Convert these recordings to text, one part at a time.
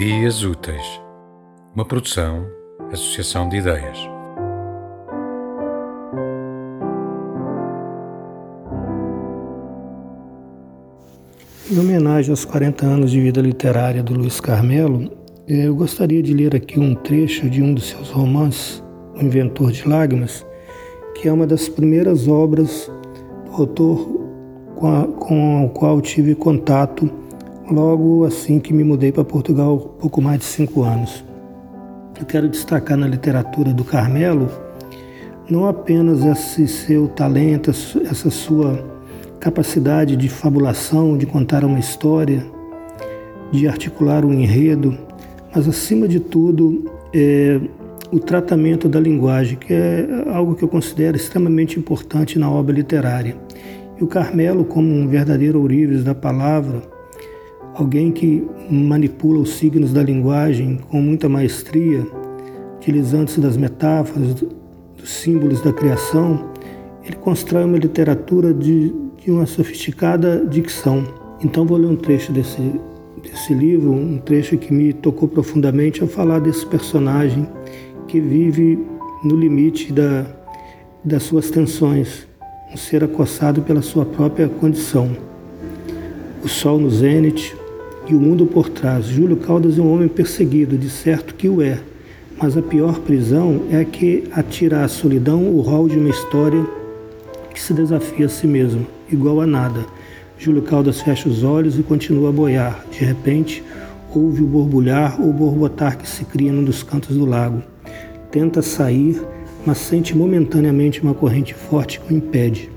Ideias Úteis, uma produção, associação de ideias. Em homenagem aos 40 anos de vida literária do Luiz Carmelo, eh, eu gostaria de ler aqui um trecho de um dos seus romances, O Inventor de Lágrimas, que é uma das primeiras obras do autor com, a, com o qual tive contato logo assim que me mudei para Portugal, pouco mais de cinco anos. Eu quero destacar na literatura do Carmelo não apenas esse seu talento, essa sua capacidade de fabulação, de contar uma história, de articular um enredo, mas acima de tudo é, o tratamento da linguagem, que é algo que eu considero extremamente importante na obra literária. E o Carmelo, como um verdadeiro ourives da palavra, alguém que manipula os signos da linguagem com muita maestria, utilizando-se das metáforas, dos símbolos da criação, ele constrói uma literatura de, de uma sofisticada dicção. Então vou ler um trecho desse, desse livro, um trecho que me tocou profundamente ao falar desse personagem que vive no limite da, das suas tensões, um ser acossado pela sua própria condição. O sol no zênite, e o mundo por trás. Júlio Caldas é um homem perseguido, de certo que o é, mas a pior prisão é a que atira à solidão o rol de uma história que se desafia a si mesmo, igual a nada. Júlio Caldas fecha os olhos e continua a boiar. De repente, ouve o borbulhar ou borbotar que se cria num dos cantos do lago. Tenta sair, mas sente momentaneamente uma corrente forte que o impede.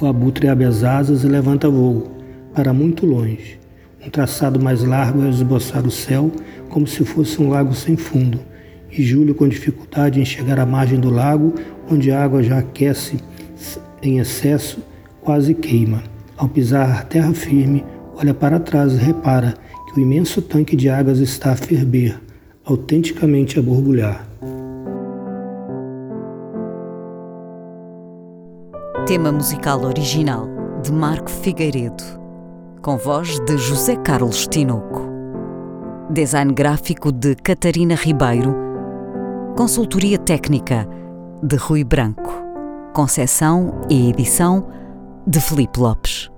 O abutre abre as asas e levanta voo, para muito longe. Um traçado mais largo é esboçar o céu como se fosse um lago sem fundo, e Júlio, com dificuldade em chegar à margem do lago, onde a água já aquece em excesso, quase queima. Ao pisar terra firme, olha para trás e repara que o imenso tanque de águas está a ferver, autenticamente a borbulhar. Tema musical original de Marco Figueiredo com voz de José Carlos Tinoco. Design gráfico de Catarina Ribeiro. Consultoria técnica de Rui Branco. Concessão e edição de Felipe Lopes.